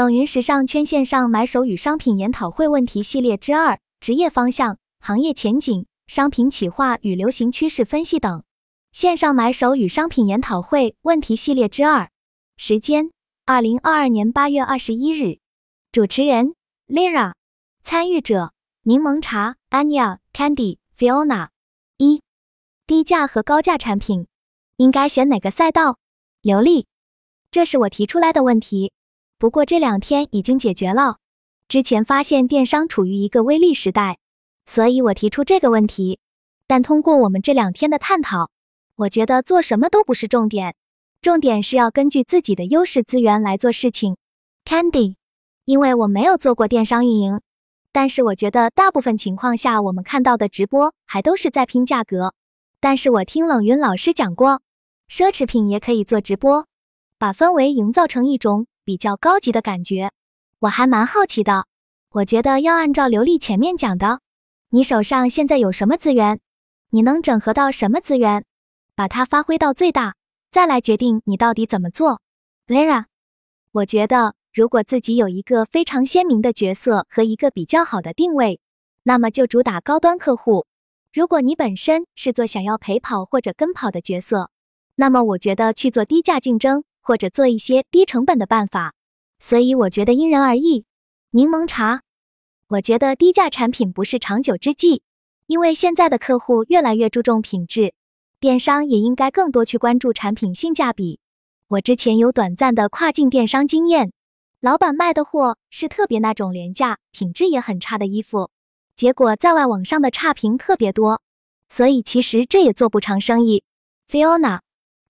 等云时尚圈线上买手与商品研讨会问题系列之二：职业方向、行业前景、商品企划与流行趋势分析等。线上买手与商品研讨会问题系列之二。时间：二零二二年八月二十一日。主持人：Lira。参与者：柠檬茶、Anya、Candy、Fiona。一、低价和高价产品应该选哪个赛道？刘丽，这是我提出来的问题。不过这两天已经解决了。之前发现电商处于一个微利时代，所以我提出这个问题。但通过我们这两天的探讨，我觉得做什么都不是重点，重点是要根据自己的优势资源来做事情。Candy，因为我没有做过电商运营，但是我觉得大部分情况下我们看到的直播还都是在拼价格。但是我听冷云老师讲过，奢侈品也可以做直播，把氛围营造成一种。比较高级的感觉，我还蛮好奇的。我觉得要按照刘丽前面讲的，你手上现在有什么资源，你能整合到什么资源，把它发挥到最大，再来决定你到底怎么做。Lara，我觉得如果自己有一个非常鲜明的角色和一个比较好的定位，那么就主打高端客户。如果你本身是做想要陪跑或者跟跑的角色，那么我觉得去做低价竞争。或者做一些低成本的办法，所以我觉得因人而异。柠檬茶，我觉得低价产品不是长久之计，因为现在的客户越来越注重品质，电商也应该更多去关注产品性价比。我之前有短暂的跨境电商经验，老板卖的货是特别那种廉价、品质也很差的衣服，结果在外网上的差评特别多，所以其实这也做不成生意。Fiona。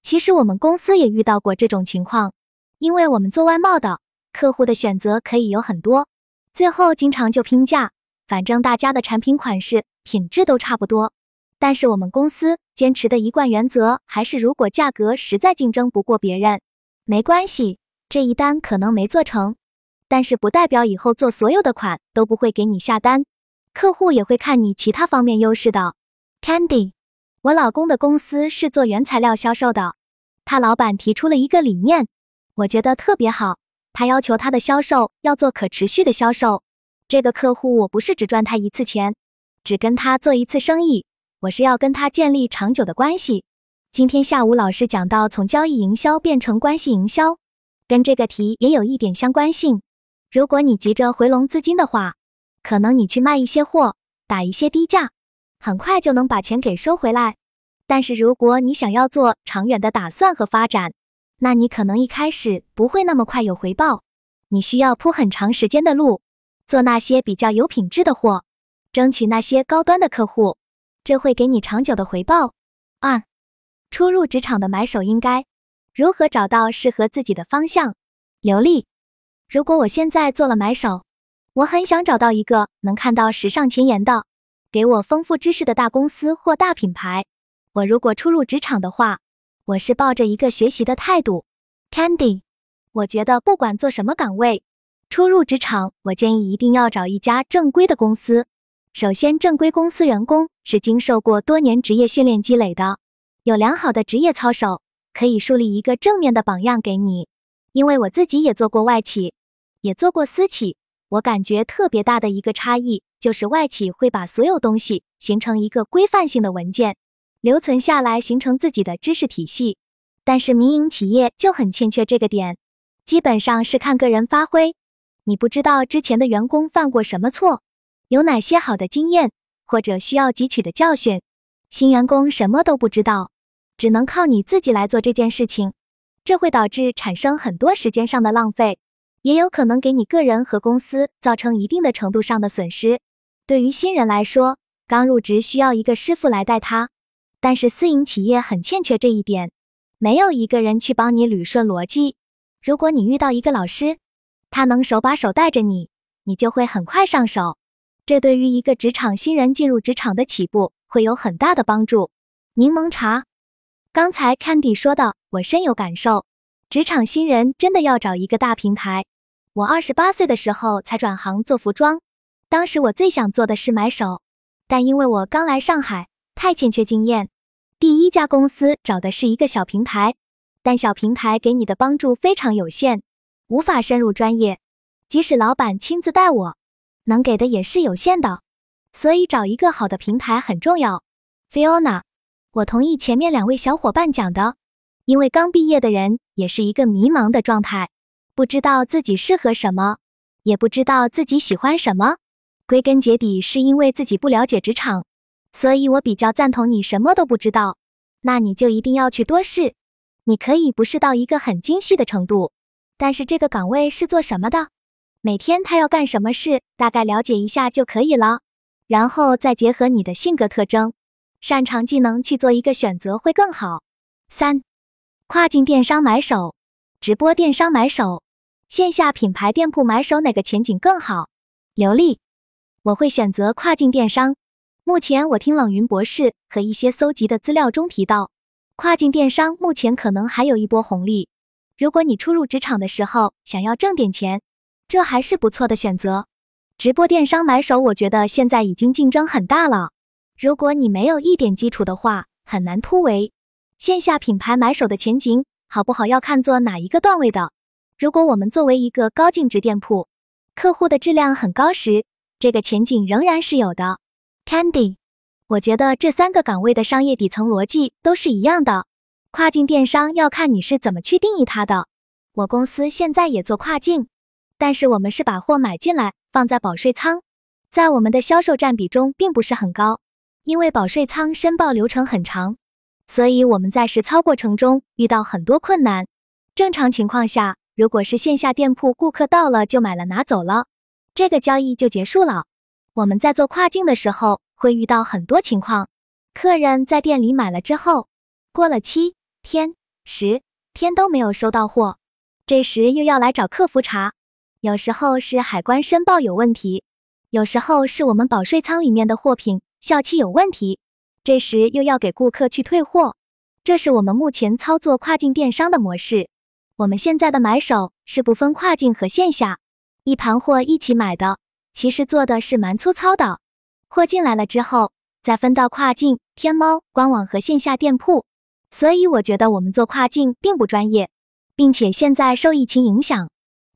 其实我们公司也遇到过这种情况，因为我们做外贸的，客户的选择可以有很多，最后经常就拼价，反正大家的产品款式、品质都差不多。但是我们公司坚持的一贯原则还是，如果价格实在竞争不过别人，没关系，这一单可能没做成，但是不代表以后做所有的款都不会给你下单，客户也会看你其他方面优势的。Candy。我老公的公司是做原材料销售的，他老板提出了一个理念，我觉得特别好。他要求他的销售要做可持续的销售。这个客户我不是只赚他一次钱，只跟他做一次生意，我是要跟他建立长久的关系。今天下午老师讲到从交易营销变成关系营销，跟这个题也有一点相关性。如果你急着回笼资金的话，可能你去卖一些货，打一些低价。很快就能把钱给收回来，但是如果你想要做长远的打算和发展，那你可能一开始不会那么快有回报，你需要铺很长时间的路，做那些比较有品质的货，争取那些高端的客户，这会给你长久的回报。二，初入职场的买手应该如何找到适合自己的方向？刘丽，如果我现在做了买手，我很想找到一个能看到时尚前沿的。给我丰富知识的大公司或大品牌。我如果初入职场的话，我是抱着一个学习的态度。Candy，我觉得不管做什么岗位，初入职场，我建议一定要找一家正规的公司。首先，正规公司员工是经受过多年职业训练积累的，有良好的职业操守，可以树立一个正面的榜样给你。因为我自己也做过外企，也做过私企，我感觉特别大的一个差异。就是外企会把所有东西形成一个规范性的文件，留存下来，形成自己的知识体系。但是民营企业就很欠缺这个点，基本上是看个人发挥。你不知道之前的员工犯过什么错，有哪些好的经验，或者需要汲取的教训。新员工什么都不知道，只能靠你自己来做这件事情，这会导致产生很多时间上的浪费，也有可能给你个人和公司造成一定的程度上的损失。对于新人来说，刚入职需要一个师傅来带他，但是私营企业很欠缺这一点，没有一个人去帮你捋顺逻辑。如果你遇到一个老师，他能手把手带着你，你就会很快上手。这对于一个职场新人进入职场的起步会有很大的帮助。柠檬茶，刚才 Candy 说的，我深有感受。职场新人真的要找一个大平台。我二十八岁的时候才转行做服装。当时我最想做的是买手，但因为我刚来上海，太欠缺经验。第一家公司找的是一个小平台，但小平台给你的帮助非常有限，无法深入专业。即使老板亲自带我，能给的也是有限的，所以找一个好的平台很重要。Fiona，我同意前面两位小伙伴讲的，因为刚毕业的人也是一个迷茫的状态，不知道自己适合什么，也不知道自己喜欢什么。归根结底是因为自己不了解职场，所以我比较赞同你什么都不知道，那你就一定要去多试。你可以不试到一个很精细的程度，但是这个岗位是做什么的？每天他要干什么事，大概了解一下就可以了，然后再结合你的性格特征、擅长技能去做一个选择会更好。三、跨境电商买手、直播电商买手、线下品牌店铺买手哪个前景更好？刘丽，我会选择跨境电商。目前我听冷云博士和一些搜集的资料中提到，跨境电商目前可能还有一波红利。如果你初入职场的时候想要挣点钱，这还是不错的选择。直播电商买手，我觉得现在已经竞争很大了。如果你没有一点基础的话，很难突围。线下品牌买手的前景好不好，要看做哪一个段位的。如果我们作为一个高净值店铺，客户的质量很高时，这个前景仍然是有的。Candy，我觉得这三个岗位的商业底层逻辑都是一样的。跨境电商要看你是怎么去定义它的。我公司现在也做跨境。但是我们是把货买进来放在保税仓，在我们的销售占比中并不是很高，因为保税仓申报流程很长，所以我们在实操过程中遇到很多困难。正常情况下，如果是线下店铺，顾客到了就买了拿走了，这个交易就结束了。我们在做跨境的时候会遇到很多情况，客人在店里买了之后，过了七天、十天都没有收到货，这时又要来找客服查。有时候是海关申报有问题，有时候是我们保税仓里面的货品效期有问题，这时又要给顾客去退货。这是我们目前操作跨境电商的模式。我们现在的买手是不分跨境和线下，一盘货一起买的，其实做的是蛮粗糙的。货进来了之后，再分到跨境、天猫官网和线下店铺。所以我觉得我们做跨境并不专业，并且现在受疫情影响。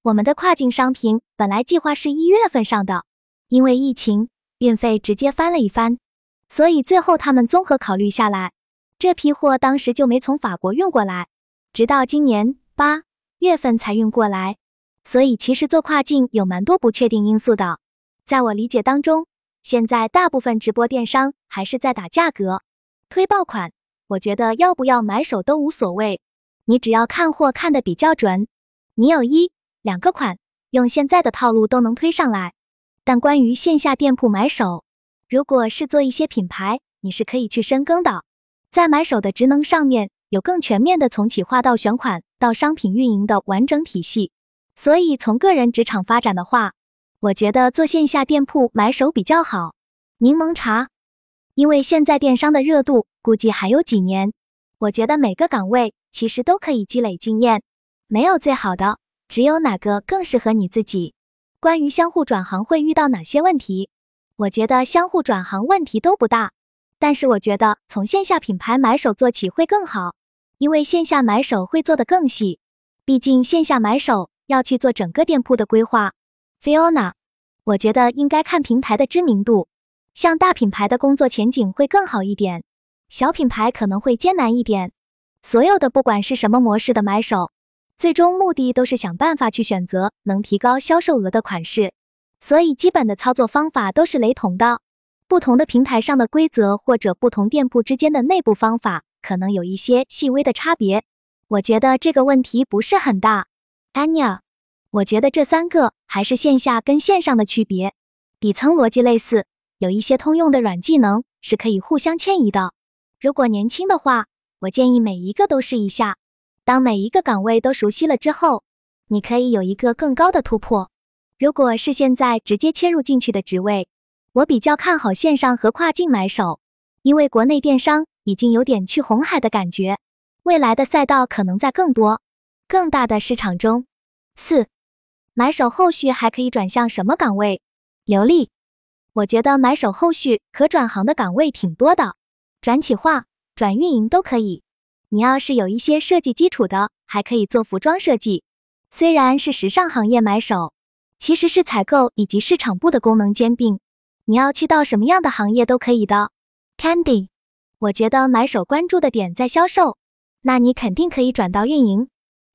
我们的跨境商品本来计划是一月份上的，因为疫情，运费直接翻了一番，所以最后他们综合考虑下来，这批货当时就没从法国运过来，直到今年八月份才运过来。所以其实做跨境有蛮多不确定因素的。在我理解当中，现在大部分直播电商还是在打价格、推爆款。我觉得要不要买手都无所谓，你只要看货看得比较准，你有一。两个款用现在的套路都能推上来，但关于线下店铺买手，如果是做一些品牌，你是可以去深耕的，在买手的职能上面有更全面的从企划到选款到商品运营的完整体系。所以从个人职场发展的话，我觉得做线下店铺买手比较好。柠檬茶，因为现在电商的热度估计还有几年，我觉得每个岗位其实都可以积累经验，没有最好的。只有哪个更适合你自己？关于相互转行会遇到哪些问题？我觉得相互转行问题都不大，但是我觉得从线下品牌买手做起会更好，因为线下买手会做得更细，毕竟线下买手要去做整个店铺的规划。Fiona，我觉得应该看平台的知名度，像大品牌的工作前景会更好一点，小品牌可能会艰难一点。所有的不管是什么模式的买手。最终目的都是想办法去选择能提高销售额的款式，所以基本的操作方法都是雷同的。不同的平台上的规则或者不同店铺之间的内部方法可能有一些细微的差别。我觉得这个问题不是很大。Anya，我觉得这三个还是线下跟线上的区别，底层逻辑类似，有一些通用的软技能是可以互相迁移的。如果年轻的话，我建议每一个都试一下。当每一个岗位都熟悉了之后，你可以有一个更高的突破。如果是现在直接切入进去的职位，我比较看好线上和跨境买手，因为国内电商已经有点去红海的感觉，未来的赛道可能在更多、更大的市场中。四，买手后续还可以转向什么岗位？刘丽，我觉得买手后续可转行的岗位挺多的，转企划、转运营都可以。你要是有一些设计基础的，还可以做服装设计。虽然是时尚行业买手，其实是采购以及市场部的功能兼并。你要去到什么样的行业都可以的。Candy，我觉得买手关注的点在销售，那你肯定可以转到运营；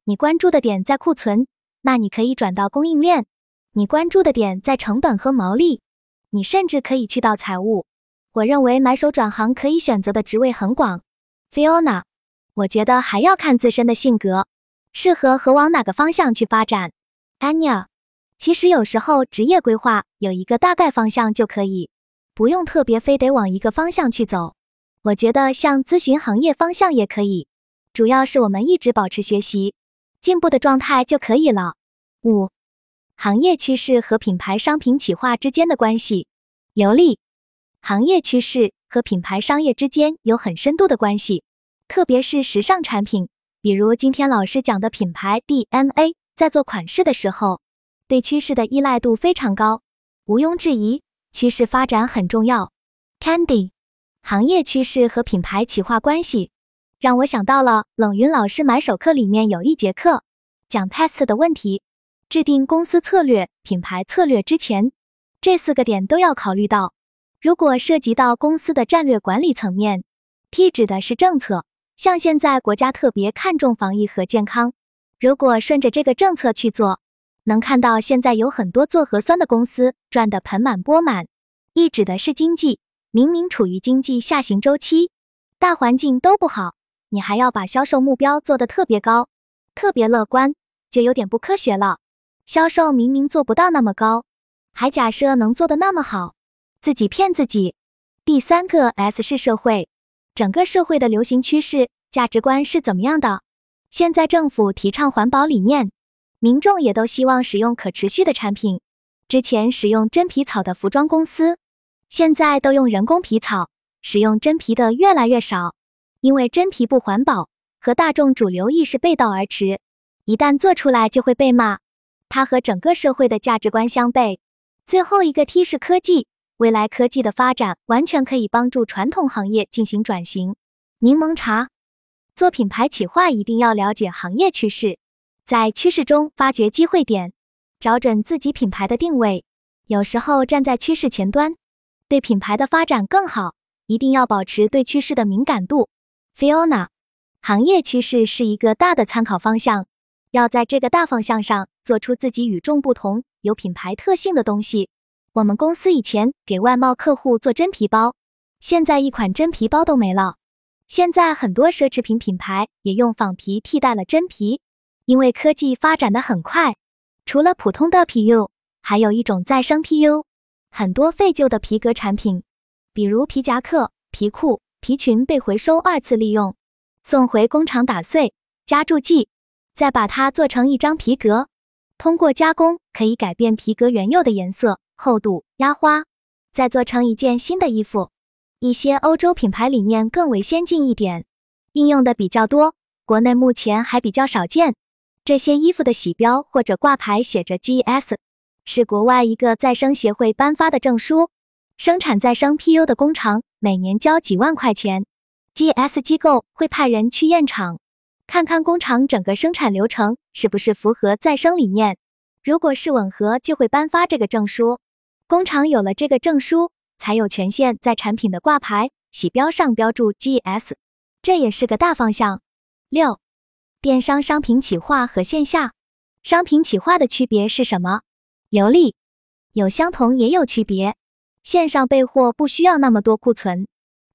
你关注的点在库存，那你可以转到供应链；你关注的点在成本和毛利，你甚至可以去到财务。我认为买手转行可以选择的职位很广。Fiona，我觉得还要看自身的性格，适合和往哪个方向去发展。Anya，其实有时候职业规划有一个大概方向就可以，不用特别非得往一个方向去走。我觉得像咨询行业方向也可以，主要是我们一直保持学习进步的状态就可以了。五，行业趋势和品牌商品企划之间的关系，刘丽。行业趋势和品牌商业之间有很深度的关系，特别是时尚产品，比如今天老师讲的品牌 DNA，在做款式的时候，对趋势的依赖度非常高，毋庸置疑，趋势发展很重要。Candy，行业趋势和品牌企划关系，让我想到了冷云老师买手课里面有一节课讲 test 的问题，制定公司策略、品牌策略之前，这四个点都要考虑到。如果涉及到公司的战略管理层面，P 指的是政策，像现在国家特别看重防疫和健康，如果顺着这个政策去做，能看到现在有很多做核酸的公司赚得盆满钵满。E 指的是经济，明明处于经济下行周期，大环境都不好，你还要把销售目标做得特别高、特别乐观，就有点不科学了。销售明明做不到那么高，还假设能做得那么好。自己骗自己。第三个 S 是社会，整个社会的流行趋势、价值观是怎么样的？现在政府提倡环保理念，民众也都希望使用可持续的产品。之前使用真皮草的服装公司，现在都用人工皮草，使用真皮的越来越少，因为真皮不环保，和大众主流意识背道而驰。一旦做出来就会被骂，它和整个社会的价值观相悖。最后一个 T 是科技。未来科技的发展完全可以帮助传统行业进行转型。柠檬茶做品牌企划一定要了解行业趋势，在趋势中发掘机会点，找准自己品牌的定位。有时候站在趋势前端，对品牌的发展更好。一定要保持对趋势的敏感度。Fiona，行业趋势是一个大的参考方向，要在这个大方向上做出自己与众不同、有品牌特性的东西。我们公司以前给外贸客户做真皮包，现在一款真皮包都没了。现在很多奢侈品品牌也用仿皮替代了真皮，因为科技发展的很快。除了普通的 PU，还有一种再生 PU。很多废旧的皮革产品，比如皮夹克、皮裤、皮裙被回收二次利用，送回工厂打碎、加注剂，再把它做成一张皮革。通过加工可以改变皮革原有的颜色。厚度压花，再做成一件新的衣服。一些欧洲品牌理念更为先进一点，应用的比较多，国内目前还比较少见。这些衣服的洗标或者挂牌写着 GS，是国外一个再生协会颁发的证书。生产再生 PU 的工厂每年交几万块钱，GS 机构会派人去验厂，看看工厂整个生产流程是不是符合再生理念。如果是吻合，就会颁发这个证书。工厂有了这个证书，才有权限在产品的挂牌、洗标上标注 GS，这也是个大方向。六、电商商品企划和线下商品企划的区别是什么？流利，有相同也有区别。线上备货不需要那么多库存，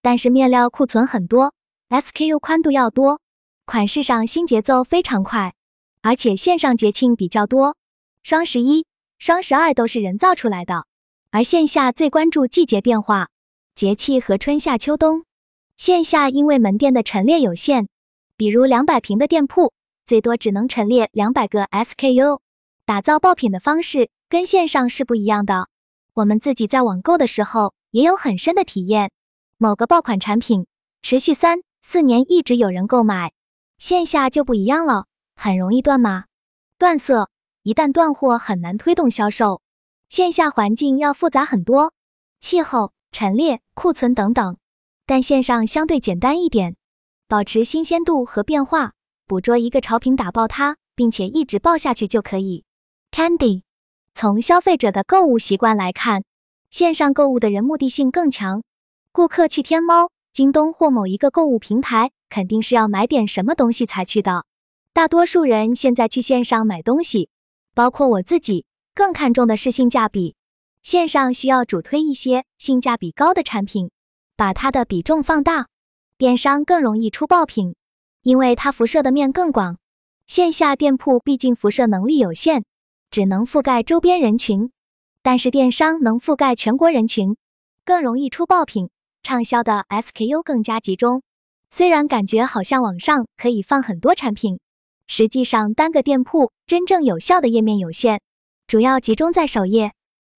但是面料库存很多，SKU 宽度要多，款式上新节奏非常快，而且线上节庆比较多，双十一、双十二都是人造出来的。而线下最关注季节变化、节气和春夏秋冬。线下因为门店的陈列有限，比如两百平的店铺，最多只能陈列两百个 SKU，打造爆品的方式跟线上是不一样的。我们自己在网购的时候也有很深的体验，某个爆款产品持续三四年一直有人购买，线下就不一样了，很容易断码、断色，一旦断货很难推动销售。线下环境要复杂很多，气候、陈列、库存等等，但线上相对简单一点，保持新鲜度和变化，捕捉一个潮品打爆它，并且一直爆下去就可以。Candy，从消费者的购物习惯来看，线上购物的人目的性更强。顾客去天猫、京东或某一个购物平台，肯定是要买点什么东西才去的。大多数人现在去线上买东西，包括我自己，更看重的是性价比。线上需要主推一些性价比高的产品，把它的比重放大，电商更容易出爆品，因为它辐射的面更广。线下店铺毕竟辐射能力有限。只能覆盖周边人群，但是电商能覆盖全国人群，更容易出爆品，畅销的 SKU 更加集中。虽然感觉好像网上可以放很多产品，实际上单个店铺真正有效的页面有限，主要集中在首页。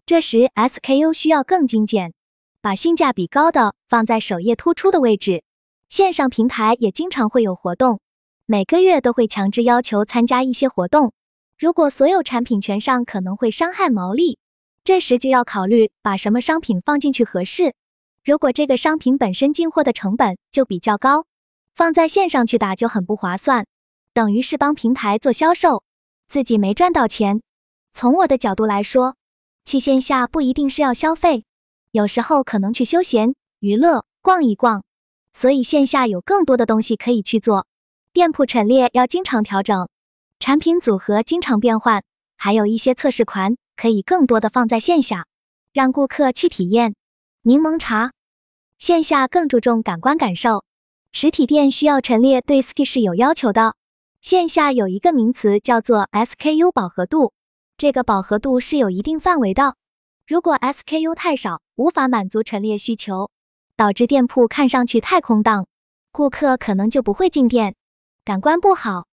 这时 SKU 需要更精简，把性价比高的放在首页突出的位置。线上平台也经常会有活动，每个月都会强制要求参加一些活动。如果所有产品全上，可能会伤害毛利，这时就要考虑把什么商品放进去合适。如果这个商品本身进货的成本就比较高，放在线上去打就很不划算，等于是帮平台做销售，自己没赚到钱。从我的角度来说，去线下不一定是要消费，有时候可能去休闲娱乐逛一逛，所以线下有更多的东西可以去做。店铺陈列要经常调整。产品组合经常变换，还有一些测试款可以更多的放在线下，让顾客去体验。柠檬茶，线下更注重感官感受，实体店需要陈列对 SKU 是有要求的。线下有一个名词叫做 SKU 饱和度，这个饱和度是有一定范围的。如果 SKU 太少，无法满足陈列需求，导致店铺看上去太空荡，顾客可能就不会进店，感官不好。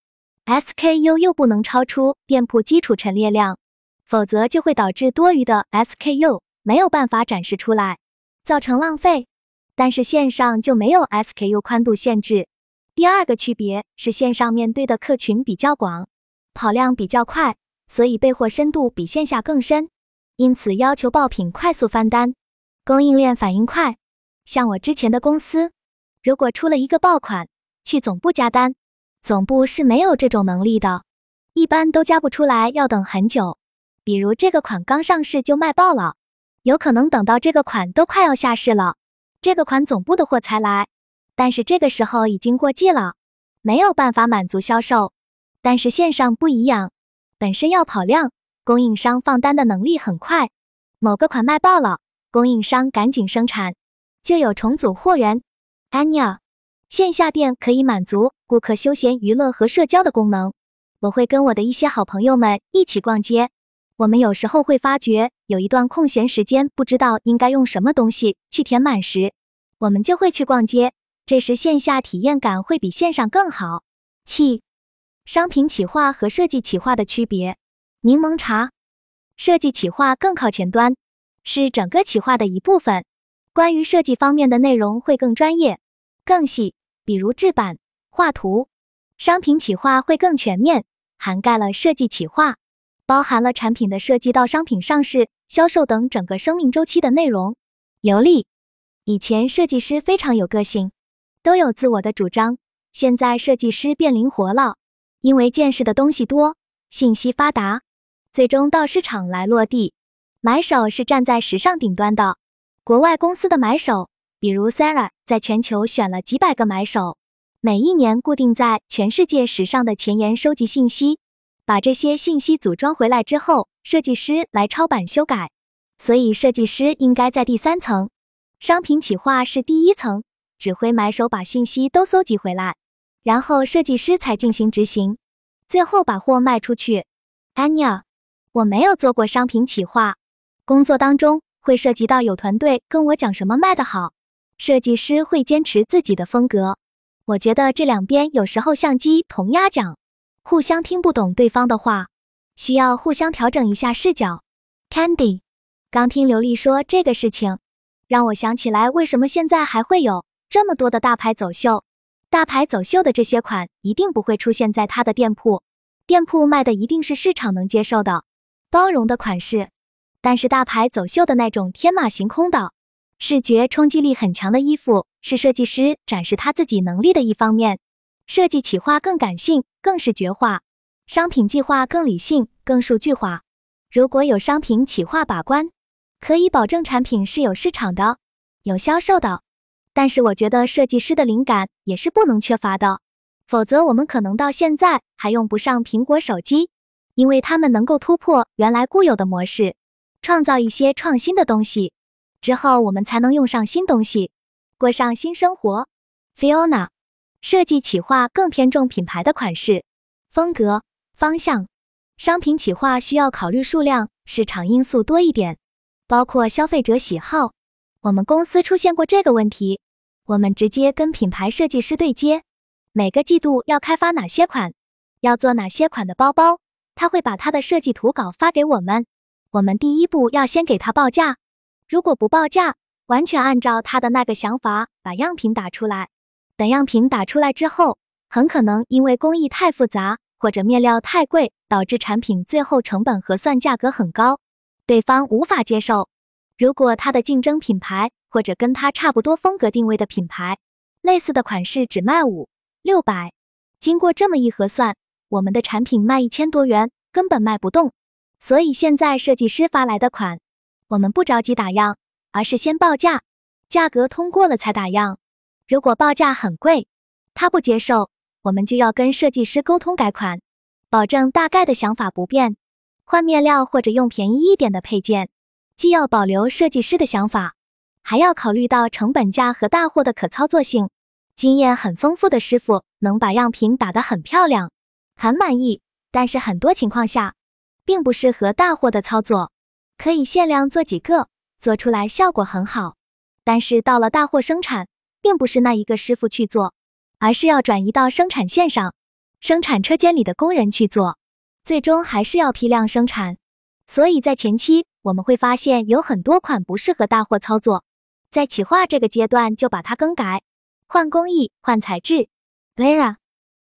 SKU 又不能超出店铺基础陈列量，否则就会导致多余的 SKU 没有办法展示出来，造成浪费。但是线上就没有 SKU 宽度限制。第二个区别是线上面对的客群比较广，跑量比较快，所以备货深度比线下更深，因此要求爆品快速翻单，供应链反应快。像我之前的公司，如果出了一个爆款，去总部加单。总部是没有这种能力的，一般都加不出来，要等很久。比如这个款刚上市就卖爆了，有可能等到这个款都快要下市了，这个款总部的货才来，但是这个时候已经过季了，没有办法满足销售。但是线上不一样，本身要跑量，供应商放单的能力很快，某个款卖爆了，供应商赶紧生产，就有重组货源。安妮儿。线下店可以满足顾客休闲娱乐和社交的功能。我会跟我的一些好朋友们一起逛街。我们有时候会发觉有一段空闲时间，不知道应该用什么东西去填满时，我们就会去逛街。这时线下体验感会比线上更好。七、商品企划和设计企划的区别。柠檬茶，设计企划更靠前端，是整个企划的一部分。关于设计方面的内容会更专业、更细。比如制版、画图，商品企划会更全面，涵盖了设计企划，包含了产品的设计到商品上市、销售等整个生命周期的内容。流利，以前设计师非常有个性，都有自我的主张，现在设计师变灵活了，因为见识的东西多，信息发达，最终到市场来落地。买手是站在时尚顶端的，国外公司的买手。比如 Sarah 在全球选了几百个买手，每一年固定在全世界时尚的前沿收集信息，把这些信息组装回来之后，设计师来抄版修改。所以设计师应该在第三层，商品企划是第一层，指挥买手把信息都搜集回来，然后设计师才进行执行，最后把货卖出去。Anya，我没有做过商品企划，工作当中会涉及到有团队跟我讲什么卖得好。设计师会坚持自己的风格，我觉得这两边有时候像鸡同鸭讲，互相听不懂对方的话，需要互相调整一下视角。Candy，刚听刘丽说这个事情，让我想起来为什么现在还会有这么多的大牌走秀。大牌走秀的这些款一定不会出现在他的店铺，店铺卖的一定是市场能接受的、包容的款式。但是大牌走秀的那种天马行空的。视觉冲击力很强的衣服是设计师展示他自己能力的一方面。设计企划更感性、更视觉化，商品计划更理性、更数据化。如果有商品企划把关，可以保证产品是有市场的、有销售的。但是我觉得设计师的灵感也是不能缺乏的，否则我们可能到现在还用不上苹果手机，因为他们能够突破原来固有的模式，创造一些创新的东西，之后我们才能用上新东西，过上新生活。Fiona，设计企划更偏重品牌的款式、风格、方向，商品企划需要考虑数量、市场因素多一点，包括消费者喜好。我们公司出现过这个问题，我们直接跟品牌设计师对接，每个季度要开发哪些款，要做哪些款的包包，他会把他的设计图稿发给我们，我们第一步要先给他报价，如果不报价，完全按照他的那个想法把样品打出来，等样品打出来之后，很可能因为工艺太复杂或者面料太贵，导致产品最后成本核算价格很高，对方无法接受。如果他的竞争品牌或者跟他差不多风格定位的品牌，类似的款式只卖五六百，经过这么一核算，我们的产品卖一千多元根本卖不动。所以现在设计师发来的款，我们不着急打样，而是先报价，价格通过了才打样。如果报价很贵，他不接受，我们就要跟设计师沟通改款，保证大概的想法不变，换面料或者用便宜一点的配件。既要保留设计师的想法，还要考虑到成本价和大货的可操作性。经验很丰富的师傅能把样品打得很漂亮，很满意，但是很多情况下并不适合大货的操作。可以限量做几个，做出来效果很好。但是到了大货生产，并不是那一个师傅去做，而是要转移到生产线上，生产车间里的工人去做，最终还是要批量生产。所以在前期。我们会发现有很多款不适合大货操作，在企划这个阶段就把它更改，换工艺、换材质。Lara，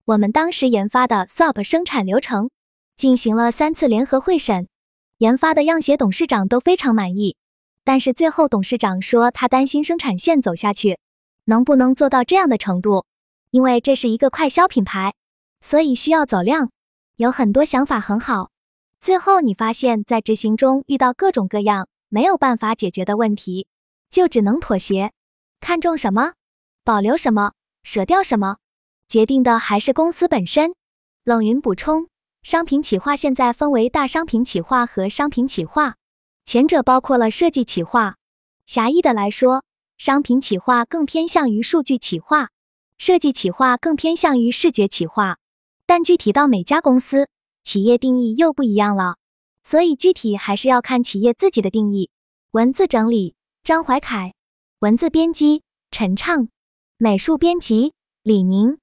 我们当时研发的 SOP 生产流程进行了三次联合会审，研发的样鞋董事长都非常满意，但是最后董事长说他担心生产线走下去能不能做到这样的程度，因为这是一个快消品牌，所以需要走量，有很多想法很好。最后，你发现，在执行中遇到各种各样没有办法解决的问题，就只能妥协。看重什么，保留什么，舍掉什么，决定的还是公司本身。冷云补充，商品企划现在分为大商品企划和商品企划，前者包括了设计企划。狭义的来说，商品企划更偏向于数据企划，设计企划更偏向于视觉企划。但具体到每家公司。企业定义又不一样了，所以具体还是要看企业自己的定义。文字整理：张怀凯，文字编辑：陈畅，美术编辑：李宁。